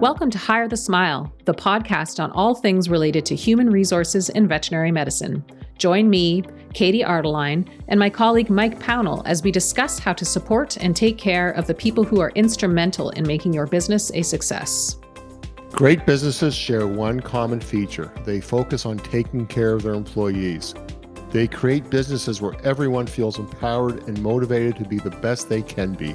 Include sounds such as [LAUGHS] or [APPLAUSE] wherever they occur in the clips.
Welcome to Hire the Smile, the podcast on all things related to human resources in veterinary medicine. Join me, Katie Ardeline, and my colleague Mike Pownall as we discuss how to support and take care of the people who are instrumental in making your business a success. Great businesses share one common feature they focus on taking care of their employees. They create businesses where everyone feels empowered and motivated to be the best they can be.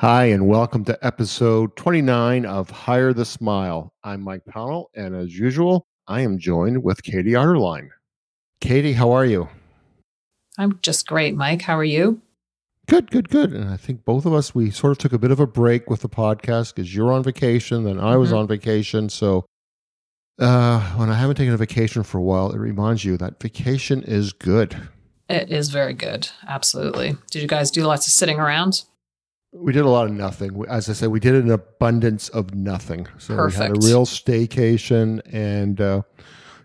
Hi, and welcome to episode 29 of Hire the Smile. I'm Mike Pownall, and as usual, I am joined with Katie Arderline. Katie, how are you? I'm just great, Mike. How are you? Good, good, good. And I think both of us, we sort of took a bit of a break with the podcast because you're on vacation, then I was mm-hmm. on vacation. So uh, when I haven't taken a vacation for a while, it reminds you that vacation is good. It is very good. Absolutely. Did you guys do lots of sitting around? We did a lot of nothing. As I said, we did an abundance of nothing. So Perfect. we had a real staycation, and uh,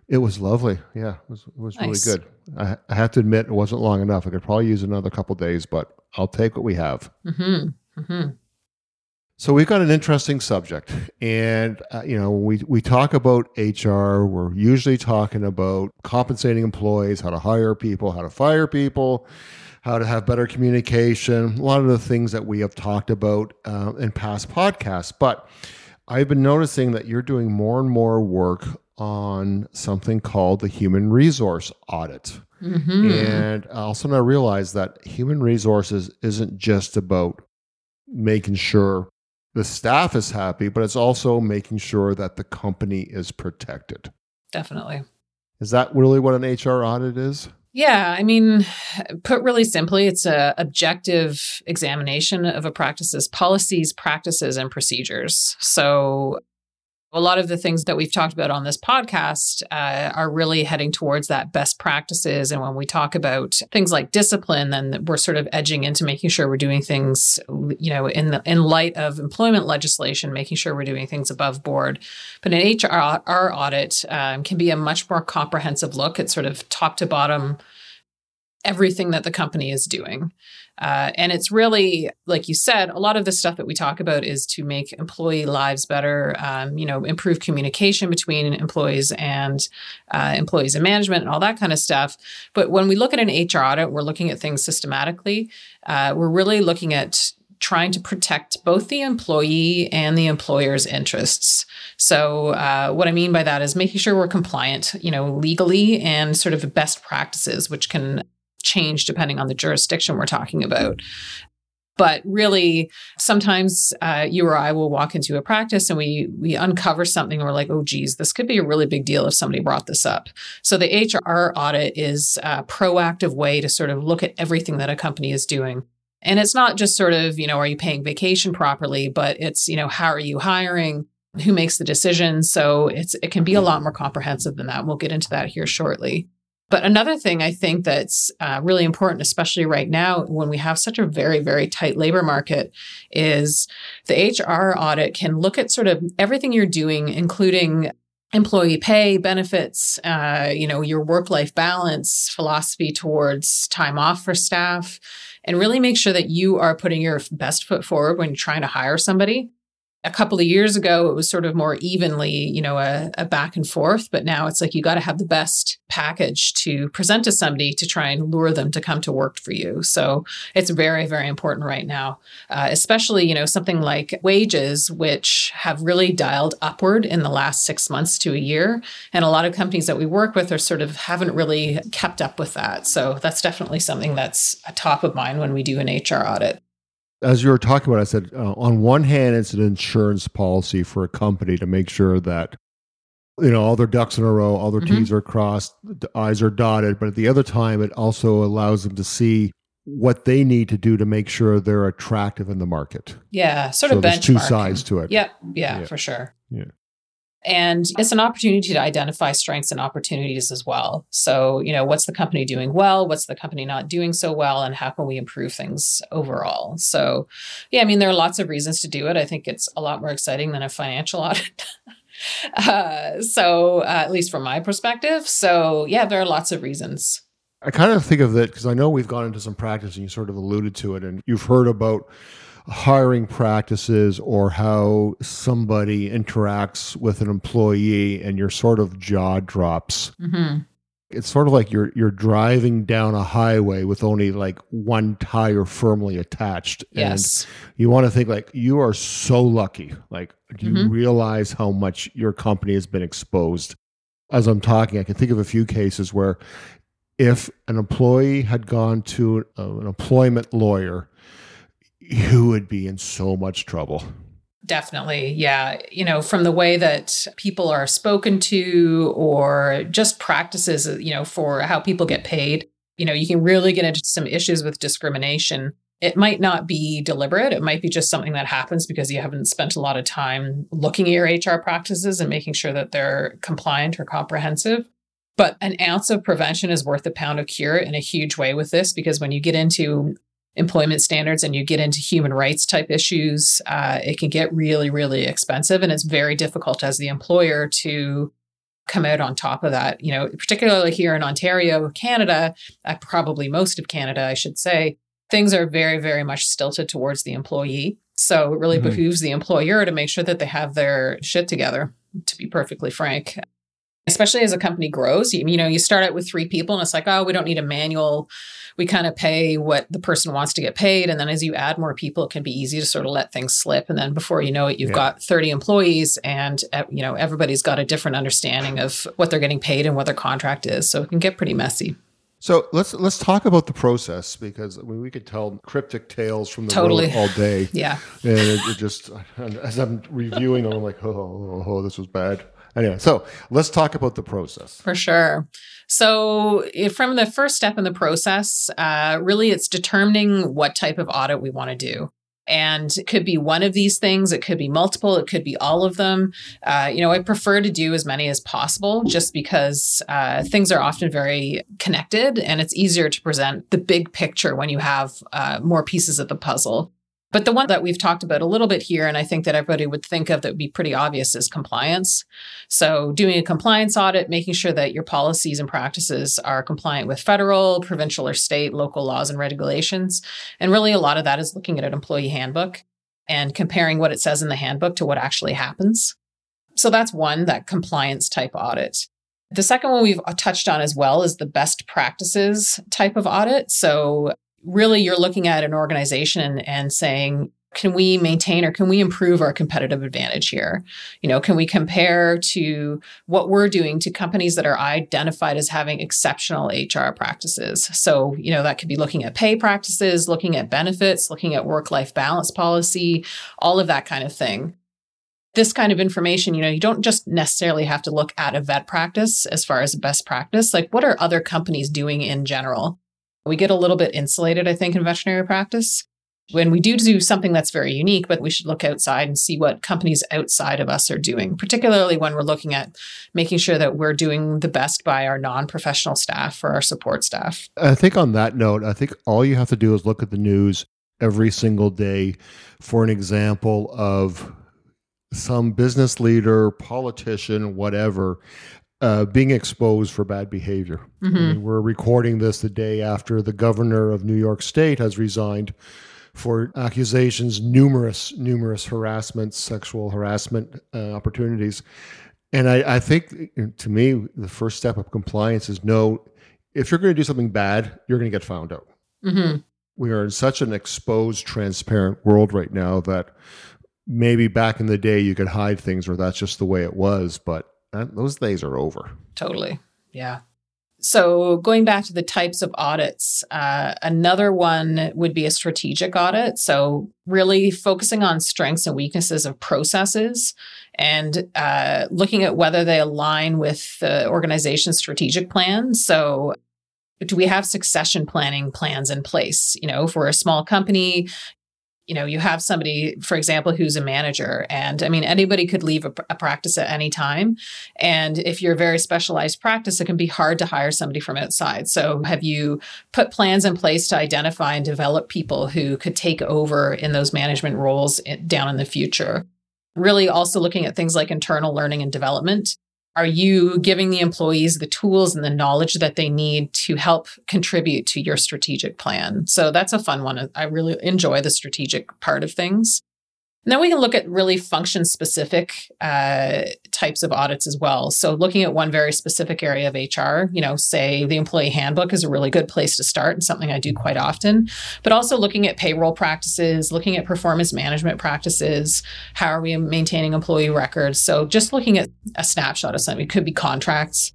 it was lovely. Yeah, it was, it was nice. really good. I, I, have to admit, it wasn't long enough. I could probably use another couple days, but I'll take what we have. Mm-hmm. Mm-hmm. So we've got an interesting subject, and uh, you know, we we talk about HR. We're usually talking about compensating employees, how to hire people, how to fire people how to have better communication, a lot of the things that we have talked about uh, in past podcasts. But I've been noticing that you're doing more and more work on something called the human resource audit. Mm-hmm. And I also now realize that human resources isn't just about making sure the staff is happy, but it's also making sure that the company is protected. Definitely. Is that really what an HR audit is? Yeah, I mean, put really simply, it's an objective examination of a practice's policies, practices, and procedures. So a lot of the things that we've talked about on this podcast uh, are really heading towards that best practices. And when we talk about things like discipline, then we're sort of edging into making sure we're doing things, you know, in the in light of employment legislation, making sure we're doing things above board. But an HR audit um, can be a much more comprehensive look at sort of top to bottom everything that the company is doing. Uh, and it's really, like you said, a lot of the stuff that we talk about is to make employee lives better, um, you know, improve communication between employees and uh, employees and management and all that kind of stuff. But when we look at an HR audit, we're looking at things systematically. Uh, we're really looking at trying to protect both the employee and the employer's interests. So, uh, what I mean by that is making sure we're compliant, you know, legally and sort of best practices, which can change depending on the jurisdiction we're talking about. But really, sometimes uh, you or I will walk into a practice and we we uncover something and we're like, oh, geez, this could be a really big deal if somebody brought this up. So the HR audit is a proactive way to sort of look at everything that a company is doing. And it's not just sort of, you know, are you paying vacation properly, but it's, you know, how are you hiring? Who makes the decisions? So it's it can be a lot more comprehensive than that. We'll get into that here shortly. But another thing I think that's uh, really important, especially right now when we have such a very, very tight labor market, is the HR audit can look at sort of everything you're doing, including employee pay, benefits, uh, you know, your work-life balance, philosophy towards time off for staff, and really make sure that you are putting your best foot forward when you're trying to hire somebody a couple of years ago, it was sort of more evenly, you know, a, a back and forth. But now it's like you got to have the best package to present to somebody to try and lure them to come to work for you. So it's very, very important right now, uh, especially, you know, something like wages, which have really dialed upward in the last six months to a year. And a lot of companies that we work with are sort of haven't really kept up with that. So that's definitely something that's a top of mind when we do an HR audit as you were talking about, I said, uh, on one hand, it's an insurance policy for a company to make sure that you know all their ducks in a row, all their mm-hmm. T's are crossed, the I's are dotted. But at the other time, it also allows them to see what they need to do to make sure they're attractive in the market. Yeah, sort so of there's two sides to it. Yep, yeah, yeah, for sure. Yeah. And it's an opportunity to identify strengths and opportunities as well. So, you know, what's the company doing well? What's the company not doing so well? And how can we improve things overall? So, yeah, I mean, there are lots of reasons to do it. I think it's a lot more exciting than a financial [LAUGHS] audit. uh, so, uh, at least from my perspective. So, yeah, there are lots of reasons. I kind of think of it because I know we've gone into some practice and you sort of alluded to it, and you've heard about hiring practices or how somebody interacts with an employee and your sort of jaw drops. Mm-hmm. It's sort of like you're you're driving down a highway with only like one tire firmly attached. Yes. And you want to think like you are so lucky. Like, do mm-hmm. you realize how much your company has been exposed? As I'm talking, I can think of a few cases where if an employee had gone to an employment lawyer you would be in so much trouble. Definitely. Yeah. You know, from the way that people are spoken to or just practices, you know, for how people get paid, you know, you can really get into some issues with discrimination. It might not be deliberate. It might be just something that happens because you haven't spent a lot of time looking at your HR practices and making sure that they're compliant or comprehensive. But an ounce of prevention is worth a pound of cure in a huge way with this because when you get into employment standards and you get into human rights type issues, uh, it can get really, really expensive. And it's very difficult as the employer to come out on top of that. You know, particularly here in Ontario, Canada, uh, probably most of Canada, I should say, things are very, very much stilted towards the employee. So it really mm-hmm. behooves the employer to make sure that they have their shit together, to be perfectly frank especially as a company grows you, you know you start out with three people and it's like oh we don't need a manual we kind of pay what the person wants to get paid and then as you add more people it can be easy to sort of let things slip and then before you know it you've yeah. got 30 employees and uh, you know everybody's got a different understanding of what they're getting paid and what their contract is so it can get pretty messy so let's let's talk about the process because I mean, we could tell cryptic tales from the totally. all day. [LAUGHS] Yeah, and it, it, just [LAUGHS] as I'm reviewing them, I'm like, oh, oh, oh, this was bad. Anyway, so let's talk about the process. For sure. So, from the first step in the process, uh, really it's determining what type of audit we want to do. And it could be one of these things, it could be multiple, it could be all of them. Uh, you know, I prefer to do as many as possible just because uh, things are often very connected and it's easier to present the big picture when you have uh, more pieces of the puzzle. But the one that we've talked about a little bit here, and I think that everybody would think of that would be pretty obvious, is compliance. So, doing a compliance audit, making sure that your policies and practices are compliant with federal, provincial, or state, local laws and regulations. And really, a lot of that is looking at an employee handbook and comparing what it says in the handbook to what actually happens. So, that's one, that compliance type audit. The second one we've uh, touched on as well is the best practices type of audit. So, really you're looking at an organization and saying, can we maintain or can we improve our competitive advantage here? You know, can we compare to what we're doing to companies that are identified as having exceptional HR practices? So, you know, that could be looking at pay practices, looking at benefits, looking at work life balance policy, all of that kind of thing. This kind of information, you know, you don't just necessarily have to look at a vet practice as far as best practice. Like, what are other companies doing in general? We get a little bit insulated, I think, in veterinary practice when we do do something that's very unique, but we should look outside and see what companies outside of us are doing, particularly when we're looking at making sure that we're doing the best by our non professional staff or our support staff. I think on that note, I think all you have to do is look at the news every single day for an example of some business leader, politician, whatever, uh, being exposed for bad behavior. Mm-hmm. I mean, we're recording this the day after the governor of New York State has resigned for accusations, numerous, numerous harassment, sexual harassment uh, opportunities. And I, I, think to me, the first step of compliance is know if you're going to do something bad, you're going to get found out. Mm-hmm. We are in such an exposed, transparent world right now that maybe back in the day you could hide things or that's just the way it was. But that, those days are over. Totally. Yeah. So, going back to the types of audits, uh, another one would be a strategic audit. So, really focusing on strengths and weaknesses of processes and uh, looking at whether they align with the organization's strategic plan. So, do we have succession planning plans in place? You know, if we're a small company, you know you have somebody for example who's a manager and i mean anybody could leave a, a, practice at any time and if you're a very specialized practice it can be hard to hire somebody from outside. So have you put plans in place to identify and develop people who could take over in those management roles eh, down in the future? Really also looking at things like internal learning and development are you giving the employees the tools and the knowledge that they need to help contribute to your strategic plan? So that's a fun one. I really enjoy the strategic part of things. And then we can look at really function specific uh, types of audits as well. So, looking at one very specific area of HR, you know, say the employee handbook is a really good place to start and something I do quite often, but also looking at payroll practices, looking at performance management practices, how are we maintaining employee records? So, just looking at a snapshot of something, it could be contracts,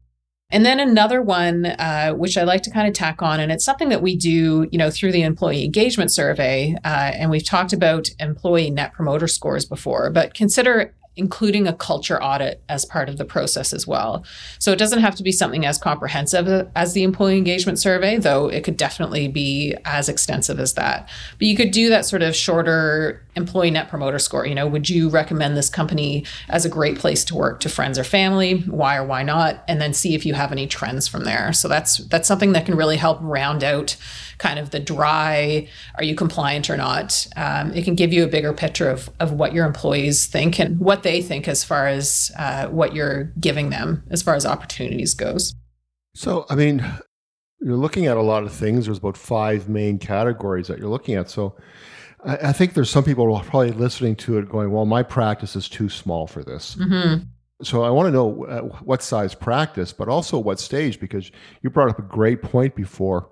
and then another one, uh, which I like to kind of tack on, and it's something that we do, you know, through the employee engagement survey. Uh, and we've talked about employee net promoter scores before, but consider including a culture audit as part of the process as well. So it doesn't have to be something as comprehensive as the employee engagement survey, though it could definitely be as extensive as that. But you could do that sort of shorter employee net promoter score. You know, would you recommend this company as a great place to work to friends or family? Why or why not? And then see if you have any trends from there. So that's that's something that can really help round out kind of the dry, are you compliant or not? Um, it can give you a bigger picture of, of what your employees think and what they think as far as uh, what you're giving them as far as opportunities goes. So, I mean, you're looking at a lot of things. There's about five main categories that you're looking at. So, I, I think there's some people who are probably listening to it going, well, my practice is too small for this. Mm-hmm. So I want to know uh, what size practice, but also what stage, because you brought up a great point before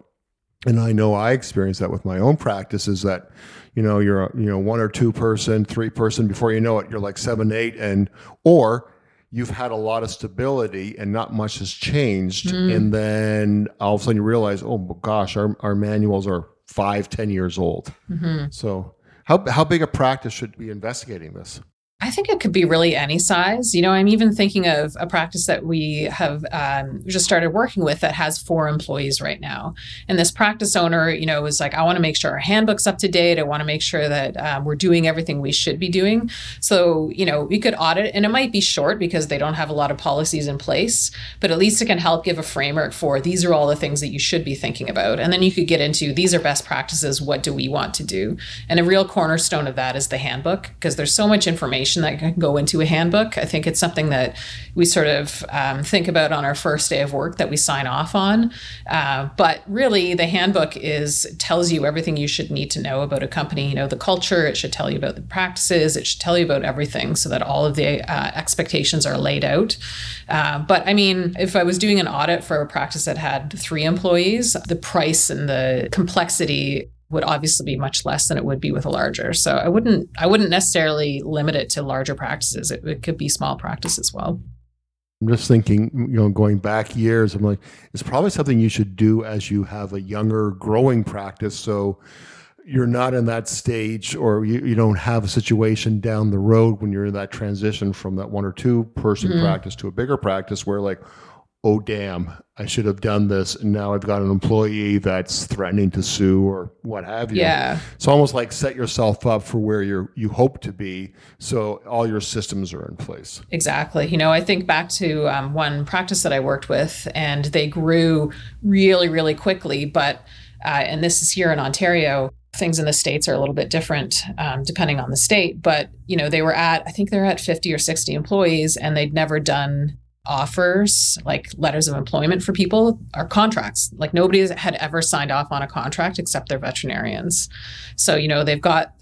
and I know I experienced that with my own practice is that, you know, you're a, you know, one or two person, three person, before you know it, you're like seven, eight, and, or you've had a lot of stability and not much has changed. Mm. And then all of a sudden you realize, oh gosh, our, our manuals are five, ten years old. Mm-hmm. So how, how big a practice should be investigating this? I think it could be really any size. You know, I'm even thinking of a practice that we have um, just started working with that has four employees right now. And this practice owner, you know, was like, I want to make sure our handbook's up to date. I want to make sure that um, we're doing everything we should be doing. So, you know, we could audit, and it might be short because they don't have a lot of policies in place, but at least it can help give a framework for these are all the things that you should be thinking about. And then you could get into these are best practices. What do we want to do? And a real cornerstone of that is the handbook because there's so much information information that can go into a handbook. I think it's something that we sort of um, think about on our first day of work that we sign off on. Uh, but really, the handbook is tells you everything you should need to know about a company. You know, the culture. It should tell you about the practices. It should tell you about everything, so that all of the uh, expectations are laid out. Uh, but I mean, if I was doing an audit for a practice that had three employees, the price and the complexity would obviously be much less than it would be with a larger. So I wouldn't I wouldn't necessarily limit it to larger practices. It, it could be small practice as well. I'm just thinking, you know, going back years, I'm like, it's probably something you should do as you have a younger growing practice. So you're not in that stage or you, you don't have a situation down the road when you're in that transition from that one or two person mm-hmm. practice to a bigger practice where like, oh damn i should have done this and now i've got an employee that's threatening to sue or what have you. Yeah. It's almost like set yourself up for where you you hope to be so all your systems are in place. Exactly. You know i think back to um, one practice that i worked with and they grew really really quickly but uh, and this is here in ontario things in the states are a little bit different um, depending on the state but you know they were at i think they're at 50 or 60 employees and they'd never done offers like letters of employment for people are contracts. Like nobody had ever signed off on a contract except their veterinarians. So you know they've got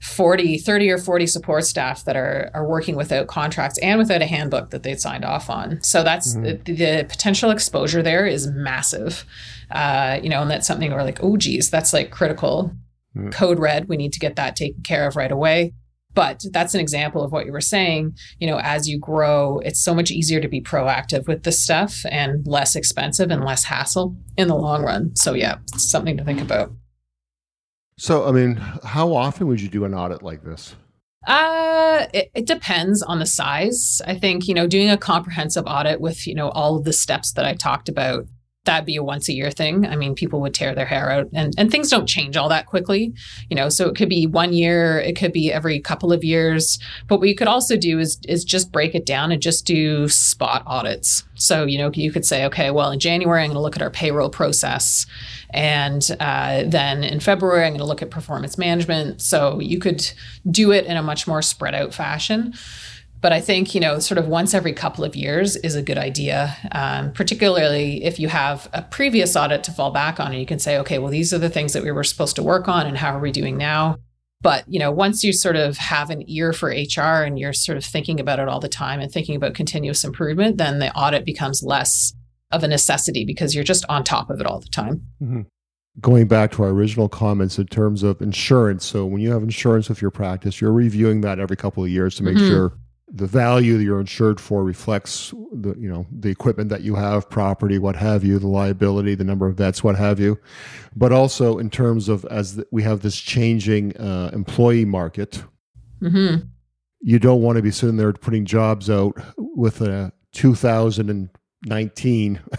40 30 or 40 support staff that are are working without contracts and without a handbook that they'd signed off on. So that's mm-hmm. the, the, potential exposure there is massive. Uh, you know and that's something where like oh geez that's like critical. Mm-hmm. code red we need to get that taken care of right away but that's an example of what you were saying. You know as you grow it's so much easier to be proactive with this stuff and less expensive and less hassle in the long run. So yeah it's something to think about. So i mean how often would you do an audit like this? Uh, it, it, depends on the size. I think, you know, doing a comprehensive audit with, you know, all of the steps that I talked about that'd be a once a year thing. I mean, people would tear their hair out and, and things don't change all that quickly, you know, so it could be one year, it could be every couple of years. But what you could also do is is just break it down and just do spot audits. So, you know, you could say, okay, well, in January, I'm going to look at our payroll process. And uh, then in February, I'm going to look at performance management. So you could do it in a much more spread out fashion. But I think, you know, sort of once every couple of years is a good idea, um, particularly if you have a previous audit to fall back on and you can say, okay, well, these are the things that we were supposed to work on and how are we doing now? But, you know, once you sort of have an ear for HR and you're sort of thinking about it all the time and thinking about continuous improvement, then the audit becomes less of a necessity because you're just on top of it all the time. Mm-hmm going back to our original comments in terms of insurance. So when you have insurance with your practice, you're reviewing that every couple of years to make mm-hmm. sure the value that you're insured for reflects the you know the equipment that you have property what have you the liability the number of vets what have you. But also in terms of as the, we have this changing uh, employee market. Mm-hmm. you don't want to be sitting there putting jobs out with a 2019 [LAUGHS]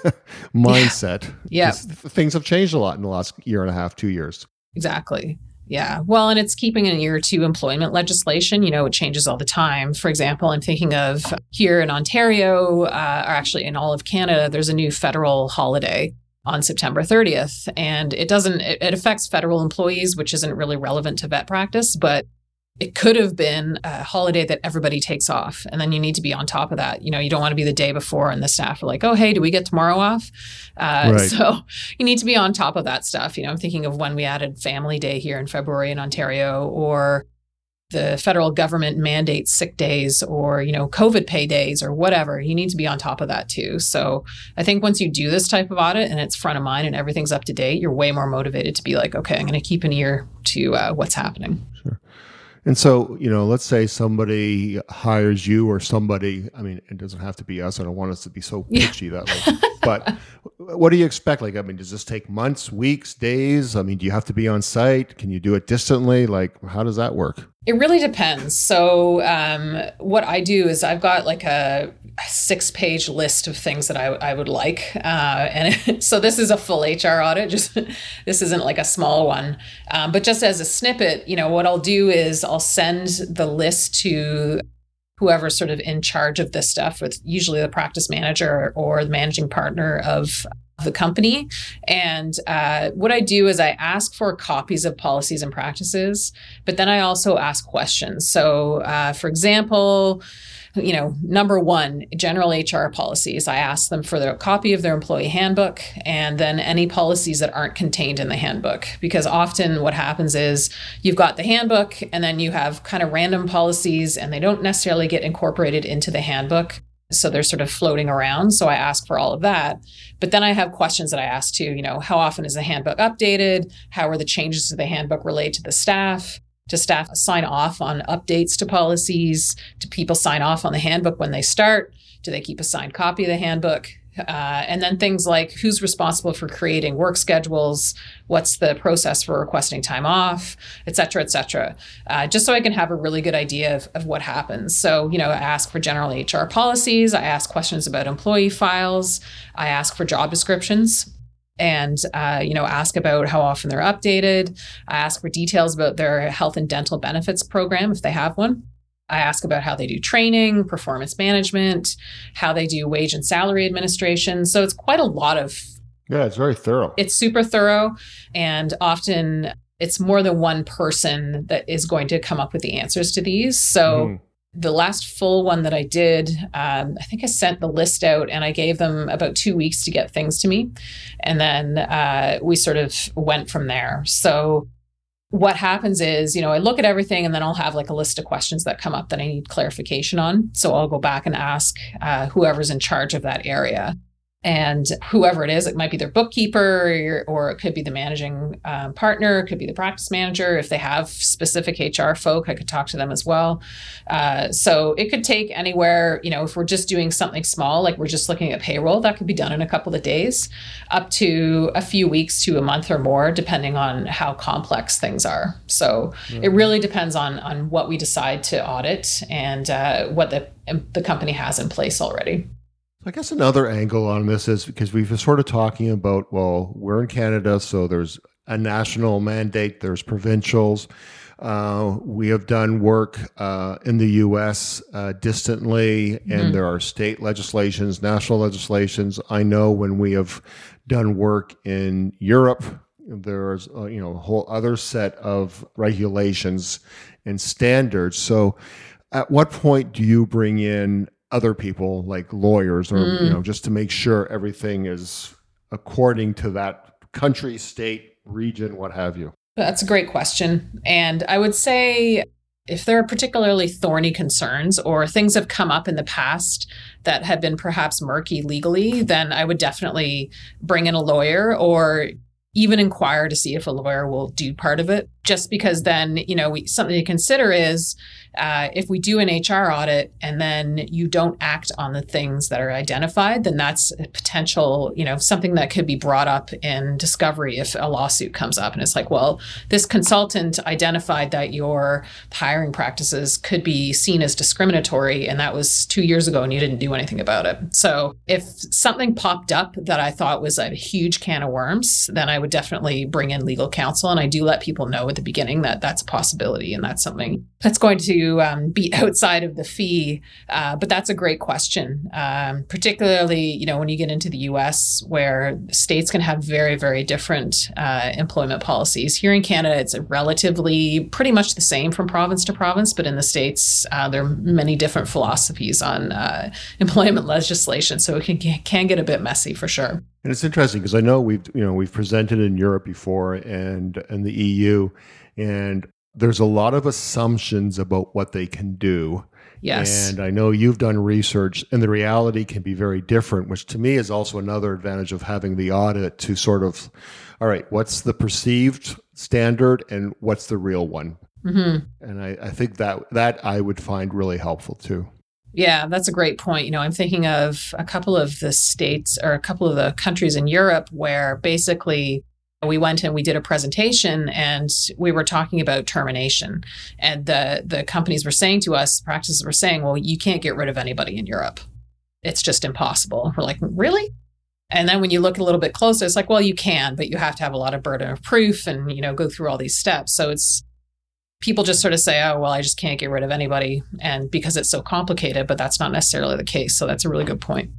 mindset. Yeah, yeah. things have changed a lot in the last year and a half two years. Exactly yeah. Well, and it's keeping an ear to employment legislation. You know, it changes all the time. For example, I'm thinking of here in Ontario, uh, or actually in all of Canada, there's a new federal holiday on September 30th. And it doesn't, it, it affects federal employees, which isn't really relevant to vet practice, but it could have been a holiday that everybody takes off and then you need to be on top of that. You know you don't want to be the day before and the staff are like oh hey do we get tomorrow off? Uh, right. so [LAUGHS] you need to be on top of that stuff. You know i'm thinking of when we added family day here in february in ontario or the federal government mandates sick days or you know covid pay days or whatever. You need to be on top of that too. So i think once you do this type of audit and it's front of mind and everything's up to date you're way more motivated to be like okay i'm going to keep an ear to uh, what's happening. Sure and so, you know, let's say somebody hires you or somebody, I mean, it doesn't have to be us. I don't want us to be so pitchy that way. but [LAUGHS] what do you expect? Like, I mean, does this take months, weeks, days? I mean, do you have to be on site? Can you do it distantly? Like, how does that work? It really depends. So, um, what I do is I've got like a six page list of things that I, I would like. Uh, and [LAUGHS] so, this is a full HR audit, just [LAUGHS] this isn't like a small one. Um, but just as a snippet, you know, what I'll do is I'll send the list to whoever's sort of in charge of this stuff with usually the practice manager or the managing partner of the company. And uh, what I do is I ask for copies of policies and practices, but then I also ask questions. So, uh, for example, you know, number one, general HR policies. I ask them for their copy of their employee handbook and then any policies that aren't contained in the handbook. Because often what happens is you've got the handbook and then you have kind of random policies and they don't necessarily get incorporated into the handbook. So they're sort of floating around. So I ask for all of that. But then I have questions that I ask too, you know, how often is the handbook updated? How are the changes to the handbook related to the staff? To staff sign off on updates to policies? Do people sign off on the handbook when they start? Do they keep a signed copy of the handbook? Uh, and then things like who's responsible for creating work schedules, what's the process for requesting time off, et cetera, et cetera, uh, just so I can have a really good idea of, of what happens. So, you know, I ask for general HR policies, I ask questions about employee files, I ask for job descriptions and uh, you know ask about how often they're updated. I ask for details about their health and dental benefits program if they have one. I ask about how they do training performance management how they do wage and salary administration. So it's quite a lot of yeah it's very thorough. It's super thorough and often it's more than one person that is going to come up with the answers to these. So mm the last full one that I did, um, I think I sent the list out and I gave them about two weeks to get things to me. And then uh, we sort of went from there. So, what happens is, you know, I look at everything and then I'll have like a list of questions that come up that I need clarification on. So, I'll go back and ask uh, whoever's in charge of that area and whoever it is, it might be their bookkeeper or, it could be the managing um, partner, it could be the practice manager. If they have specific HR folk, I could talk to them as well. Uh, so it could take anywhere, you know, if we're just doing something small, like we're just looking at payroll, that could be done in a couple of days, up to a few weeks to a month or more, depending on how complex things are. So mm-hmm. it really depends on on what we decide to audit and uh, what the the company has in place already. I guess another angle on this is because we've been sort of talking about, well, we're in Canada, so there's a national mandate, there's provincials. Uh, we have done work uh, in the U.S. Uh, distantly, and mm-hmm. there are state legislations, national legislations. I know when we have done work in Europe, there's uh, you know a whole other set of regulations and standards. So, at what point do you bring in other people like lawyers or mm. you know just to make sure everything is according to that country state region what have you? That's a great question. And i would say if there are particularly thorny concerns or things have come up in the past that have been perhaps murky legally then i would definitely bring in a lawyer or even inquire to see if a lawyer will do part of it. Just because then you know we, something to consider is uh, if we do an HR audit and then you don't act on the things that are identified, then that's a potential, you know, something that could be brought up in discovery if a lawsuit comes up. And it's like, well, this consultant identified that your hiring practices could be seen as discriminatory, and that was two years ago, and you didn't do anything about it. So if something popped up that I thought was a huge can of worms, then I would definitely bring in legal counsel. And I do let people know at the beginning that that's a possibility and that's something that's going to um, be [LAUGHS] outside of the fee. Uh, but that's a great question, um, particularly you know when you get into the U.S. where states can have very very different uh, employment policies. Here in Canada, it's relatively pretty much the same from province to province, but in the states uh, there are many different philosophies on uh, [LAUGHS] employment legislation, so it can can get a bit messy for sure. And it's interesting because I know we've you know we've presented in Europe before and and the EU, and there's a lot of assumptions about what they can do. Yes. And I know you've done research, and the reality can be very different, which to me is also another advantage of having the audit to sort of, all right, what's the perceived standard and what's the real one? Mm-hmm. And I, I think that that I would find really helpful too. Yeah, that's a great point. You know, I'm thinking of a couple of the states or a couple of the countries in Europe where basically we went and we did a presentation and we were talking about termination. And the the companies were saying to us practices were saying well you can't get rid of anybody in europe. It's just impossible. We're like really? And then when you look a little bit closer it's like well you can but you have to have a lot of burden of proof and you know go through all these steps. So it's people just sort of say oh well i just can't get rid of anybody and because it's so complicated but that's not necessarily the case. So that's a really good point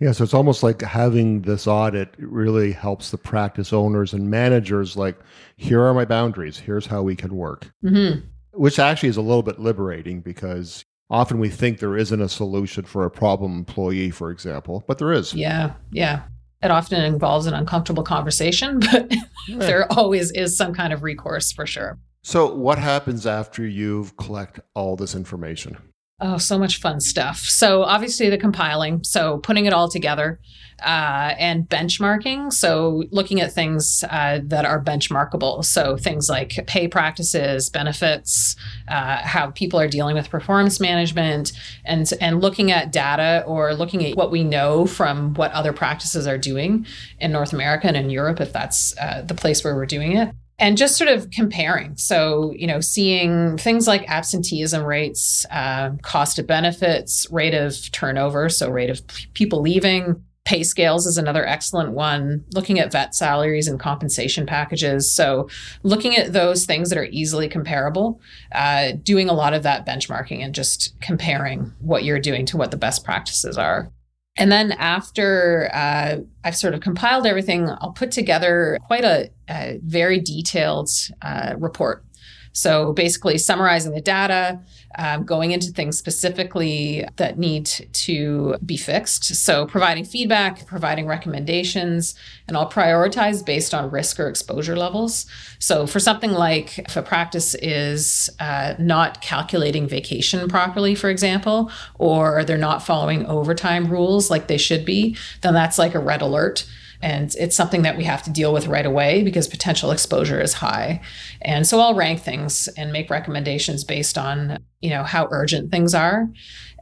yeah, so it's almost like having this audit really helps the practice owners and managers like, here are my boundaries, here's how we can work. Mm-hmm. Which actually is a little bit liberating because often we think there isn't a solution for a problem employee, for example, but there is. Yeah, yeah. It often involves an uncomfortable conversation, [LAUGHS] but right. there always is some kind of recourse for sure. So, what happens after you've collect all this information? Oh, so much fun stuff. So, obviously, the compiling, so putting it all together uh, and benchmarking. So, looking at things uh, that are benchmarkable. So, things like pay practices, benefits, uh, how people are dealing with performance management, and, and looking at data or looking at what we know from what other practices are doing in North America and in Europe, if that's uh, the place where we're doing it and just sort of comparing. So, you know, seeing things like absenteeism rates, uh, cost of benefits, rate of turnover, so rate of p- people leaving. Pay scales is another excellent one. Looking at vet salaries and compensation packages. So, looking at those things that are easily comparable, uh, doing a lot of that benchmarking and just comparing what you're doing to what the best practices are. And then after uh, I've sort of compiled everything, I'll put together quite a, a very detailed uh, report. So basically, summarizing the data, um, going into things specifically that need to be fixed. So providing feedback, providing recommendations, and I'll prioritize based on risk or exposure levels. So for something like if a practice is uh, not calculating vacation properly, for example, or they're not following overtime rules like they should be, then that's like a red alert and it's something that we have to deal with right away because potential exposure is high. And so i'll rank things and make recommendations based on you know how urgent things are.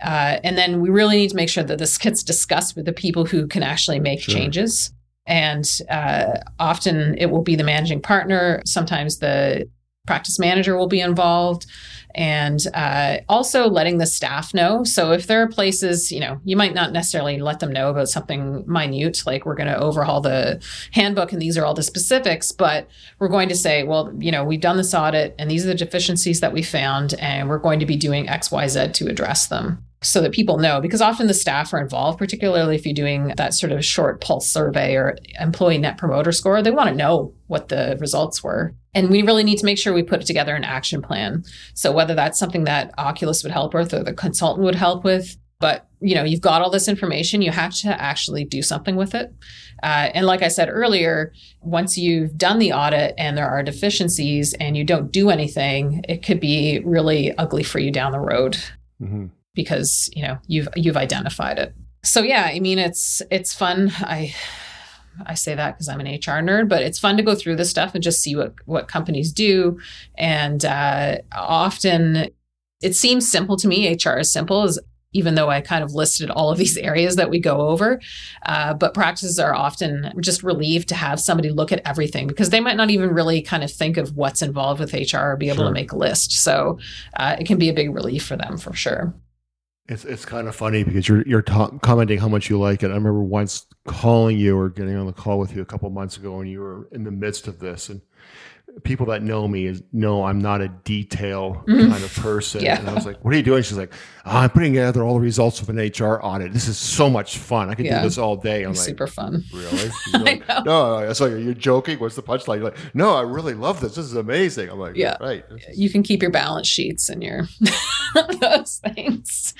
Uh, and then we really need to make sure that this gets discussed with the people who can actually make sure. changes. And uh, often it will be the managing partner sometimes the practice manager will be involved. And uh, also letting the staff know. So if there are places you know you might not necessarily let them know about something minute like we're going to overhaul the handbook and these are all the specifics but we're going to say well you know we've done this audit and these are the deficiencies that we found and we're going to be doing xyz to address them so that people know because often the staff are involved particularly if you're doing that sort of short pulse survey or employee net promoter score they want to know what the results were. And we really need to make sure we put together an action plan. So whether that's something that oculus would help with or the consultant would help with but you know you've got all this information you have to actually do something with it. Uh, and like i said earlier once you've done the audit and there are deficiencies and you don't do anything it could be really ugly for you down the road. Mm-hmm because you know you've you've identified it so yeah i mean it's it's fun i I say that because I'm an HR nerd, but it's fun to go through this stuff and just see what what companies do. And uh, often, it seems simple to me. HR is simple, as even though I kind of listed all of these [LAUGHS] areas that we go over. Uh, but practices are often just relieved to have somebody look at everything because they might not even really kind of think of what's involved with HR or be able sure. to make a list. So uh, it can be a big relief for them for sure. It's it's kind of funny because you're you're ta- commenting how much you like it. I remember once calling you or getting on the call with you a couple months ago, and you were in the midst of this, and people that know me is know I'm not a detail mm-hmm. kind of person. Yeah. And I was like, "What are you doing?" She's like, oh, "I'm putting together all the results of an HR audit. This is so much fun. I could yeah. do this all day." I'm like, "Super fun." Really? [LAUGHS] Like, no, I was like, "You're joking? What's the punchline?" You're like, "No, I really love this. This is amazing." I'm like, "Yeah, right." You can keep your balance sheets and your [LAUGHS] those things.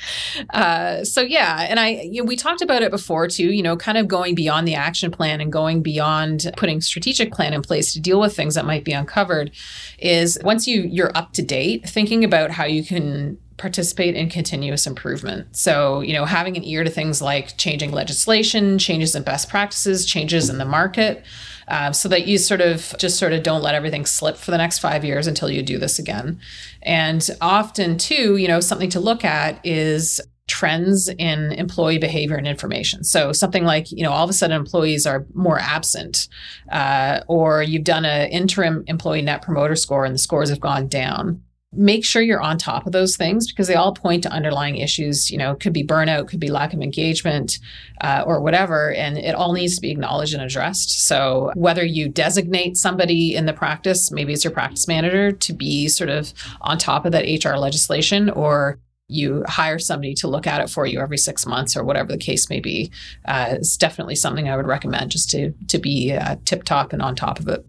Uh, so yeah, and I you know, we talked about it before too. You know, kind of going beyond the action plan and going beyond putting strategic plan in place to deal with things that might be uncovered is once you you're up to date, thinking about how you can participate in continuous improvement. So, you know, having an ear to things like changing legislation, changes in best practices, changes in the market, uh, so that you sort of just sort of don't let everything slip for the next five years until you do this again. And often, too, you know, something to look at is trends in employee behavior and information. So something like, you know, all of a sudden employees are more absent, uh, or you've done an interim employee net promoter score and the scores have gone down. Make sure you're on top of those things because they all point to underlying issues. You know, could be burnout, could be lack of engagement, uh, or whatever, and it all needs to be acknowledged and addressed. So whether you designate somebody in the practice, maybe it's your practice manager, to be sort of on top of that HR legislation, or you hire somebody to look at it for you every six months or whatever the case may be. Uh, it's definitely something I would recommend just to to be uh, tip top and on top of it.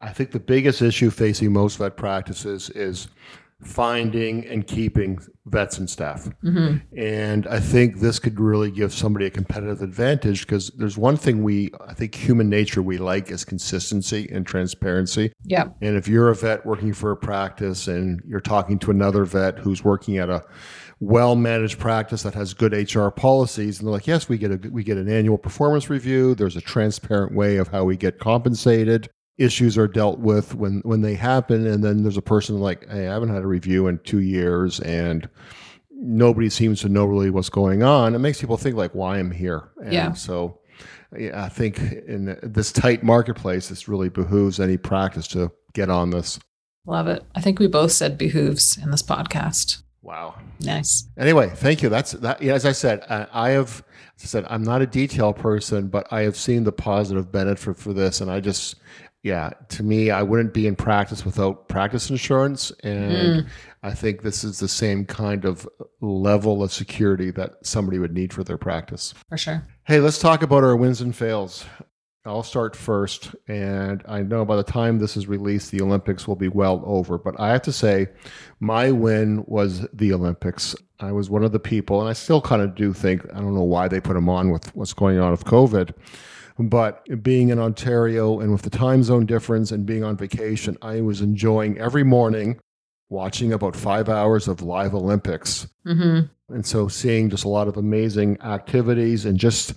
I think the biggest issue facing most vet practices is finding and keeping vets and staff. Mm-hmm. And I think this could really give somebody a competitive advantage because there's one thing we, I think human nature we like is consistency and transparency. Yeah. And if you're a vet working for a practice and you're talking to another vet who's working at a well managed practice that has good HR policies and they're like yes we get a we get an annual performance review there's a transparent way of how we get compensated issues are dealt with when when they happen. And then there's a person like hey i haven't had a review in two years and nobody seems to know really what's going on. It makes people think like why i'm here? And yeah. so yeah, i think in this tight marketplace this really behooves any practice to get on this. Love it. I think we both said behooves in this podcast. Wow. Nice. Anyway thank you. That's that as i said i have as i said i'm not a detail person but i have seen the positive benefit for, for this. And i just yeah, to me, I wouldn't be in practice without practice insurance. And mm. I think this is the same kind of level of security that somebody would need for their practice. For sure. Hey, let's talk about our wins and fails. I'll start first. And I know by the time this is released, the Olympics will be well over. But I have to say, my win was the Olympics. I was one of the people, and I still kind of do think, I don't know why they put them on with what's going on with COVID but being in Ontario and with the time zone difference and being on vacation, I was enjoying every morning watching about five hours of live Olympics. Mm-hmm. And so seeing just a lot of amazing activities and just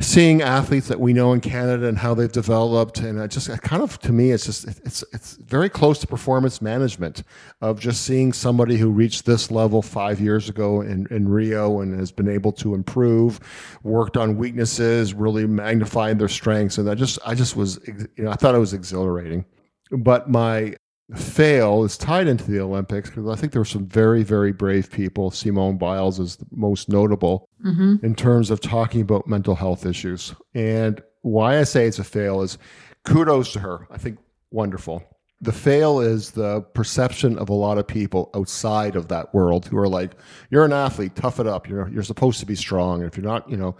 seeing athletes that we know in Canada and how they've developed, and it just it kind of to me, it's just it's it's very close to performance management of just seeing somebody who reached this level five years ago in, in Rio and has been able to improve, worked on weaknesses, really magnified their strengths, and I just I just was you know I thought it was exhilarating. But my fail is tied into the Olympics because I think there were some very, very brave people. Simone Biles is the most notable mm-hmm. in terms of talking about mental health issues. And why I say it's a fail is kudos to her. I think wonderful. The fail is the perception of a lot of people outside of that world who are like, "You're an athlete, tough it up. You're you're supposed to be strong. And if you're not, you know,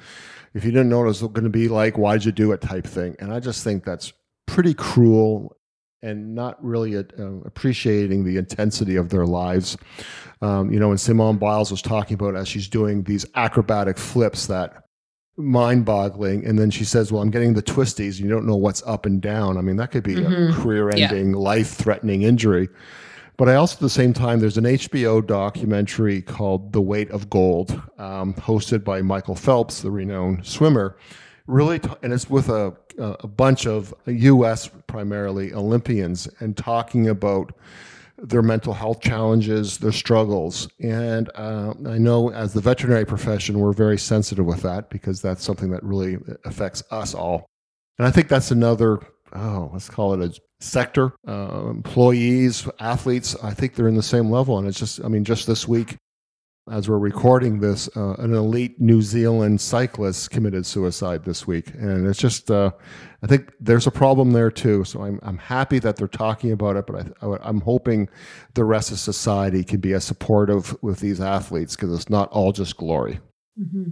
if you didn't know what it was going to be like, why'd you do it?" type thing. And I just think that's pretty cruel and not really uh, appreciating the intensity of their lives. Um, you know, when Simone Biles was talking about as she's doing these acrobatic flips that mind-boggling and then she says well i'm getting the twisties you don't know what's up and down i mean that could be mm-hmm. a career-ending yeah. life-threatening injury but i also at the same time there's an hbo documentary called the weight of gold um, hosted by michael phelps the renowned swimmer really, t- and it's with a, a bunch of U.S. primarily Olympians and talking about their mental health challenges, their struggles. And uh, I know as the veterinary profession, we're very sensitive with that because that's something that really affects us all. And I think that's another, oh, let's call it a sector. Uh, employees, athletes, I think they're in the same level. And it's just, I mean, just this week, as we're recording this, uh, an elite New Zealand cyclist committed suicide this week, and it's just uh, I think there's a problem there too. So I'm I'm happy that they're talking about it, but I, am hoping the rest of society can be as supportive with these athletes because it's not all just glory. Mm-hmm.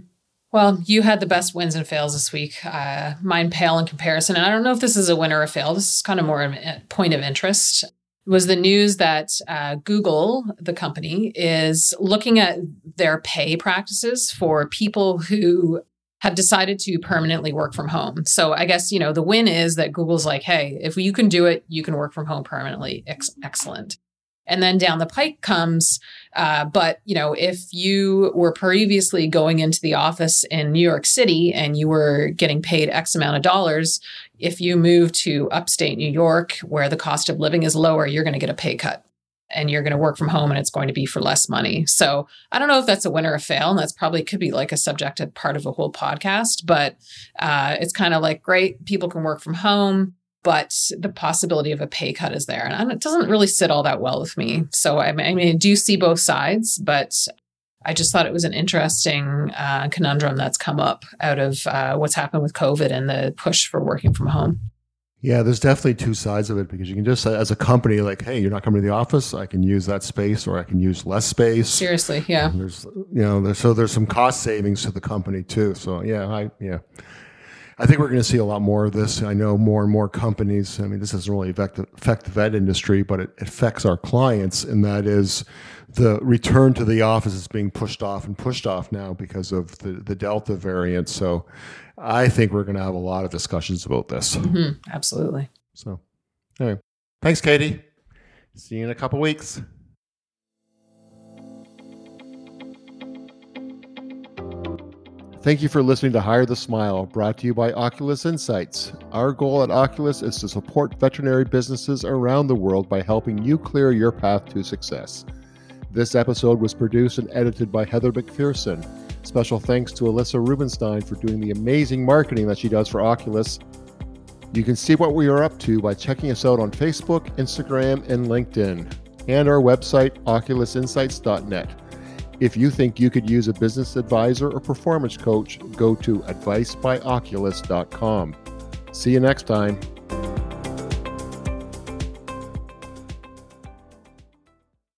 Well, you had the best wins and fails this week. Uh, mine pale in comparison, and I don't know if this is a win or a fail. This is kind of more a point of interest was the news that uh, Google, the company, is looking at their pay practices for people who have decided to permanently work from home. So I guess, you know, the win is that Google's like, hey, if you can do it, you can work from home permanently. Ex- excellent. And then down the pike comes, uh, but you know, if you were previously going into the office in New York City and you were getting paid X amount of dollars, if you move to upstate New York where the cost of living is lower, you're going to get a pay cut and you're going to work from home and it's going to be for less money. So I don't know if that's a win or a fail. And that's probably could be like a subjective part of a whole podcast, but uh, it's kind of like great, people can work from home but the possibility of a pay cut is there. And it doesn't really sit all that well with me. So I mean, I do see both sides, but I just thought it was an interesting uh, conundrum that's come up out of uh, what's happened with COVID and the push for working from home. Yeah, there's definitely two sides of it because you can just, as a company, like, hey, you're not coming to the office. I can use that space, or I can use less space. Seriously, yeah. And there's, you know, there's, so there's some cost savings to the company too. So yeah, I yeah. I think we're going to see a lot more of this. I know more and more companies. I mean, this doesn't really affect the, affect the vet industry, but it affects our clients, and that is the return to the office is being pushed off and pushed off now because of the, the Delta variant. So I think we're going to have a lot of discussions about this. Mm-hmm. Absolutely. So, anyway, thanks, Katie. See you in a couple weeks. Thank you for listening to Hire the Smile, brought to you by Oculus Insights. Our goal at Oculus is to support veterinary businesses around the world by helping you clear your path to success. This episode was produced and edited by Heather McPherson. Special thanks to Alyssa Rubenstein for doing the amazing marketing that she does for Oculus. You can see what we are up to by checking us out on Facebook, Instagram, and LinkedIn, and our website, oculusinsights.net. If you think you could use a business advisor or performance coach, go to advicebyoculus.com. See you next time.